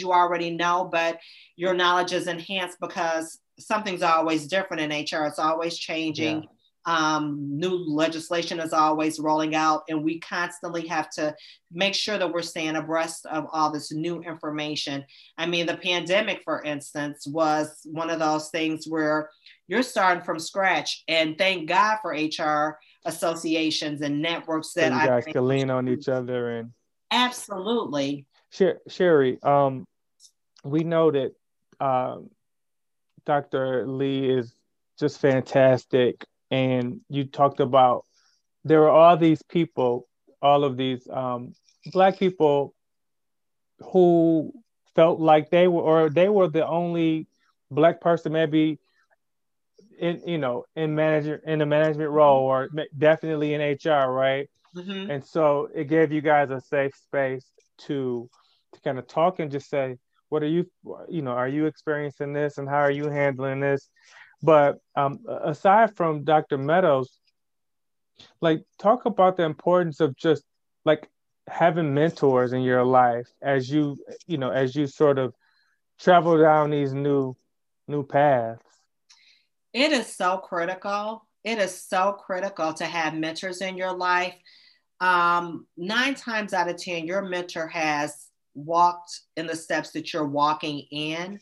you already know, but your knowledge is enhanced because something's always different in HR. It's always changing. Yeah. Um, new legislation is always rolling out, and we constantly have to make sure that we're staying abreast of all this new information. I mean, the pandemic, for instance, was one of those things where you're starting from scratch, and thank God for HR associations and networks that so you guys can lean on each other and absolutely. Sher- Sherry, um, we know that um, Dr. Lee is just fantastic and you talked about there are all these people, all of these um, black people who felt like they were, or they were the only black person maybe in you know in manager in a management role or definitely in HR, right? Mm-hmm. And so it gave you guys a safe space to to kind of talk and just say, what are you you know are you experiencing this and how are you handling this? But um, aside from Dr. Meadows, like talk about the importance of just like having mentors in your life as you you know as you sort of travel down these new new paths. It is so critical. It is so critical to have mentors in your life. Um, nine times out of 10, your mentor has walked in the steps that you're walking in.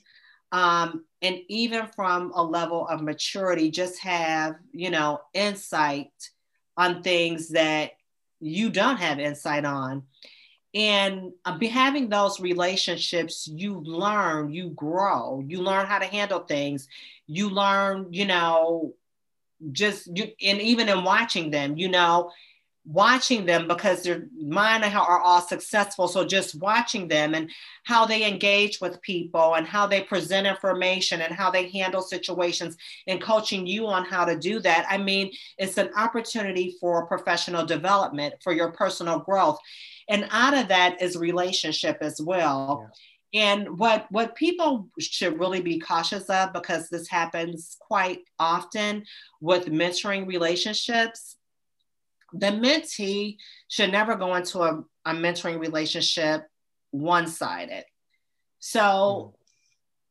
Um, and even from a level of maturity just have you know insight on things that you don't have insight on. And uh, be having those relationships you learn you grow. You learn how to handle things. You learn you know just you and even in watching them you know watching them because their mine are all successful. So just watching them and how they engage with people and how they present information and how they handle situations and coaching you on how to do that. I mean, it's an opportunity for professional development, for your personal growth. And out of that is relationship as well. Yeah. And what what people should really be cautious of because this happens quite often with mentoring relationships the mentee should never go into a, a mentoring relationship one sided. So, mm.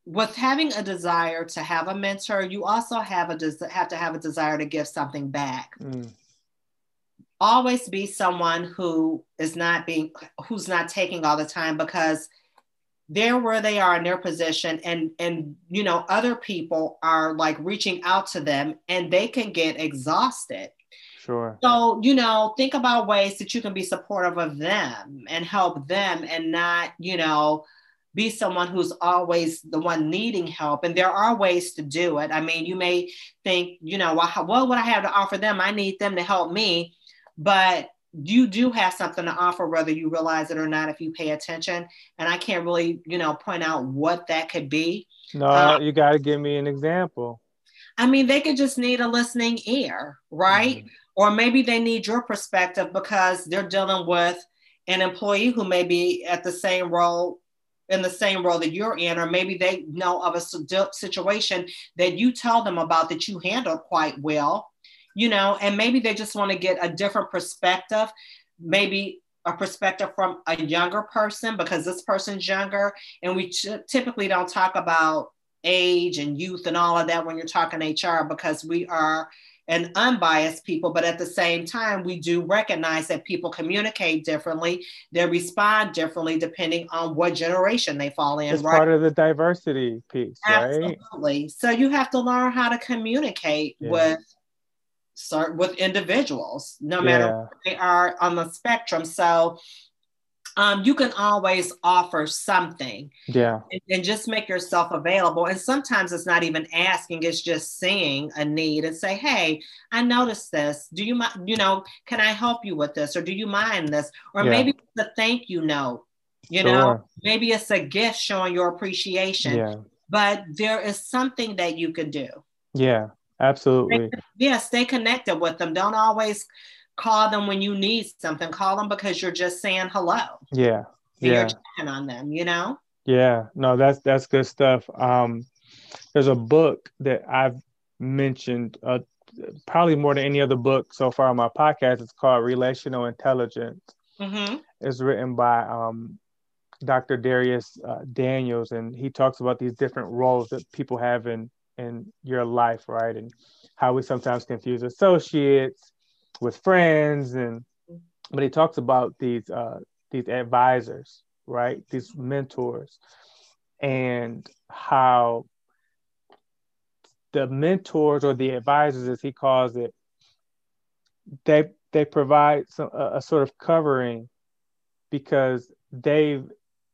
with having a desire to have a mentor, you also have a des- have to have a desire to give something back. Mm. Always be someone who is not being who's not taking all the time because they're where they are in their position and and you know other people are like reaching out to them and they can get exhausted Sure. So, you know, think about ways that you can be supportive of them and help them and not, you know, be someone who's always the one needing help. And there are ways to do it. I mean, you may think, you know, well, what would I have to offer them? I need them to help me. But you do have something to offer, whether you realize it or not, if you pay attention. And I can't really, you know, point out what that could be. No, uh, you got to give me an example. I mean, they could just need a listening ear, right? Mm-hmm or maybe they need your perspective because they're dealing with an employee who may be at the same role in the same role that you're in, or maybe they know of a situation that you tell them about that you handled quite well, you know, and maybe they just want to get a different perspective, maybe a perspective from a younger person because this person's younger, and we typically don't talk about age and youth and all of that when you're talking HR because we are and unbiased people, but at the same time, we do recognize that people communicate differently, they respond differently depending on what generation they fall in. It's right? part of the diversity piece, Absolutely. right? So you have to learn how to communicate yeah. with with individuals, no matter yeah. they are on the spectrum. So um, you can always offer something. Yeah. And, and, just make yourself available. And sometimes it's not even asking, it's just seeing a need and say, hey, I noticed this. Do you mind, you know, can I help you with this? Or do you mind this? Or yeah. maybe it's a thank you note, you sure. know, maybe it's a gift showing your appreciation. Yeah. But there is something that you could do. Yeah, absolutely. Stay, yeah, stay connected with them. Don't always call them when you need something. Call them because you're just saying hello. Yeah. yeah. You're checking on them, you know? Yeah. No, that's that's good stuff. Um there's a book that I've mentioned uh, probably more than any other book so far on my podcast. It's called Relational Intelligence. Mm-hmm. It's written by um, Dr. Dharius uh, Daniels, and he talks about these different roles that people have in in your life, right? And how we sometimes confuse associates with friends, and but he talks about these uh, these advisors, right? These mentors, and how the mentors or the advisors, as he calls it, they they provide some a, a sort of covering because they've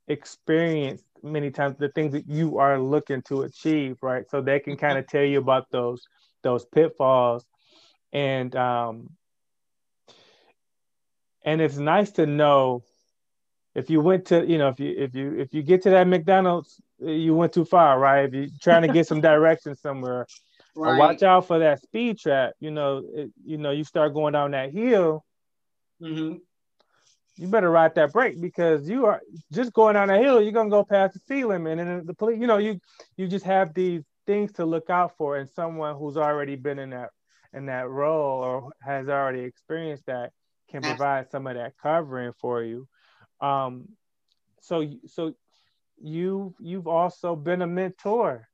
experienced many times the things that you are looking to achieve, right? So they can kind of tell you about those those pitfalls, and um, and it's nice to know if you went to you know if you if you if you get to that McDonald's, you went too far, right? If you're trying to get some direction somewhere, right. watch out for that speed trap. You know, it, you know, you start going down that hill. Mm-hmm you better ride that brake because you are just going down a hill. You're gonna go past the speed limit, and then the police. You know, you you just have these things to look out for, and someone who's already been in that in that role or has already experienced that can provide some of that covering for you. Um, so so you you've also been a mentor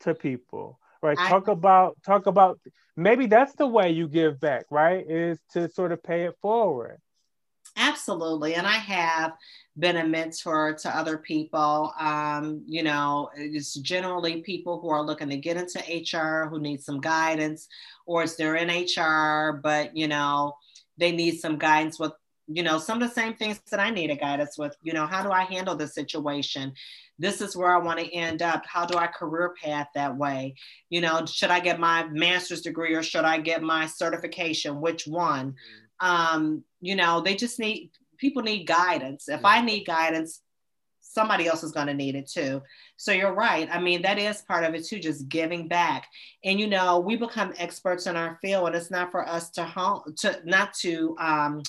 to people right I, talk about talk about maybe that's the way you give back right is to sort of pay it forward Absolutely. And I have been a mentor to other people. Um, you know, it's generally people who are looking to get into HR who need some guidance, or it's they're in HR, but, you know, they need some guidance with, you know, some of the same things that I need a guidance with. You know, how do I handle this situation? This is where I want to end up. How do I career path that way? You know, should I get my master's degree or should I get my certification? Which one? Mm-hmm um, you know, they just need people need guidance. If yeah. I need guidance, somebody else is going to need it too. So you're right. I mean, that is part of it too, just giving back. And you know, we become experts in our field, and it's not for us to hone to not to um,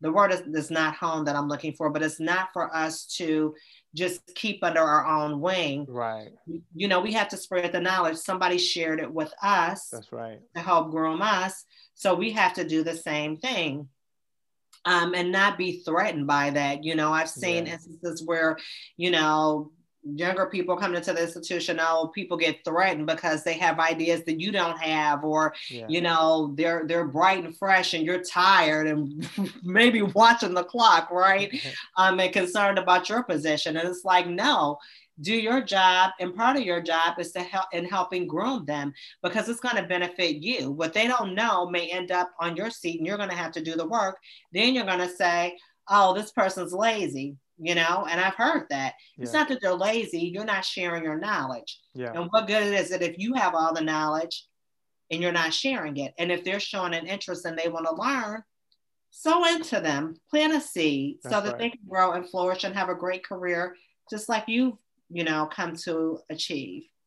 the word is, is not home that I'm looking for, but it's not for us to just keep under our own wing. Right. You know, we have to spread the knowledge. Somebody shared it with us. That's right. To help groom us. So we have to do the same thing. Um, and not be threatened by that. You know, I've seen yeah. instances where, you know, younger people come into the institution oh people get threatened because they have ideas that you don't have or yeah. you know they're they're bright and fresh and you're tired and maybe watching the clock right um and concerned about your position and it's like no do your job and part of your job is to help in helping groom them because it's going to benefit you what they don't know may end up on your seat and you're going to have to do the work then you're going to say oh this person's lazy you know and i've heard that yeah. it's not that they're lazy you're not sharing your knowledge yeah. and what good is it if you have all the knowledge and you're not sharing it and if they're showing an interest and they want to learn sow into them plant a seed That's so that right. they can grow and flourish and have a great career just like you you know, come to achieve.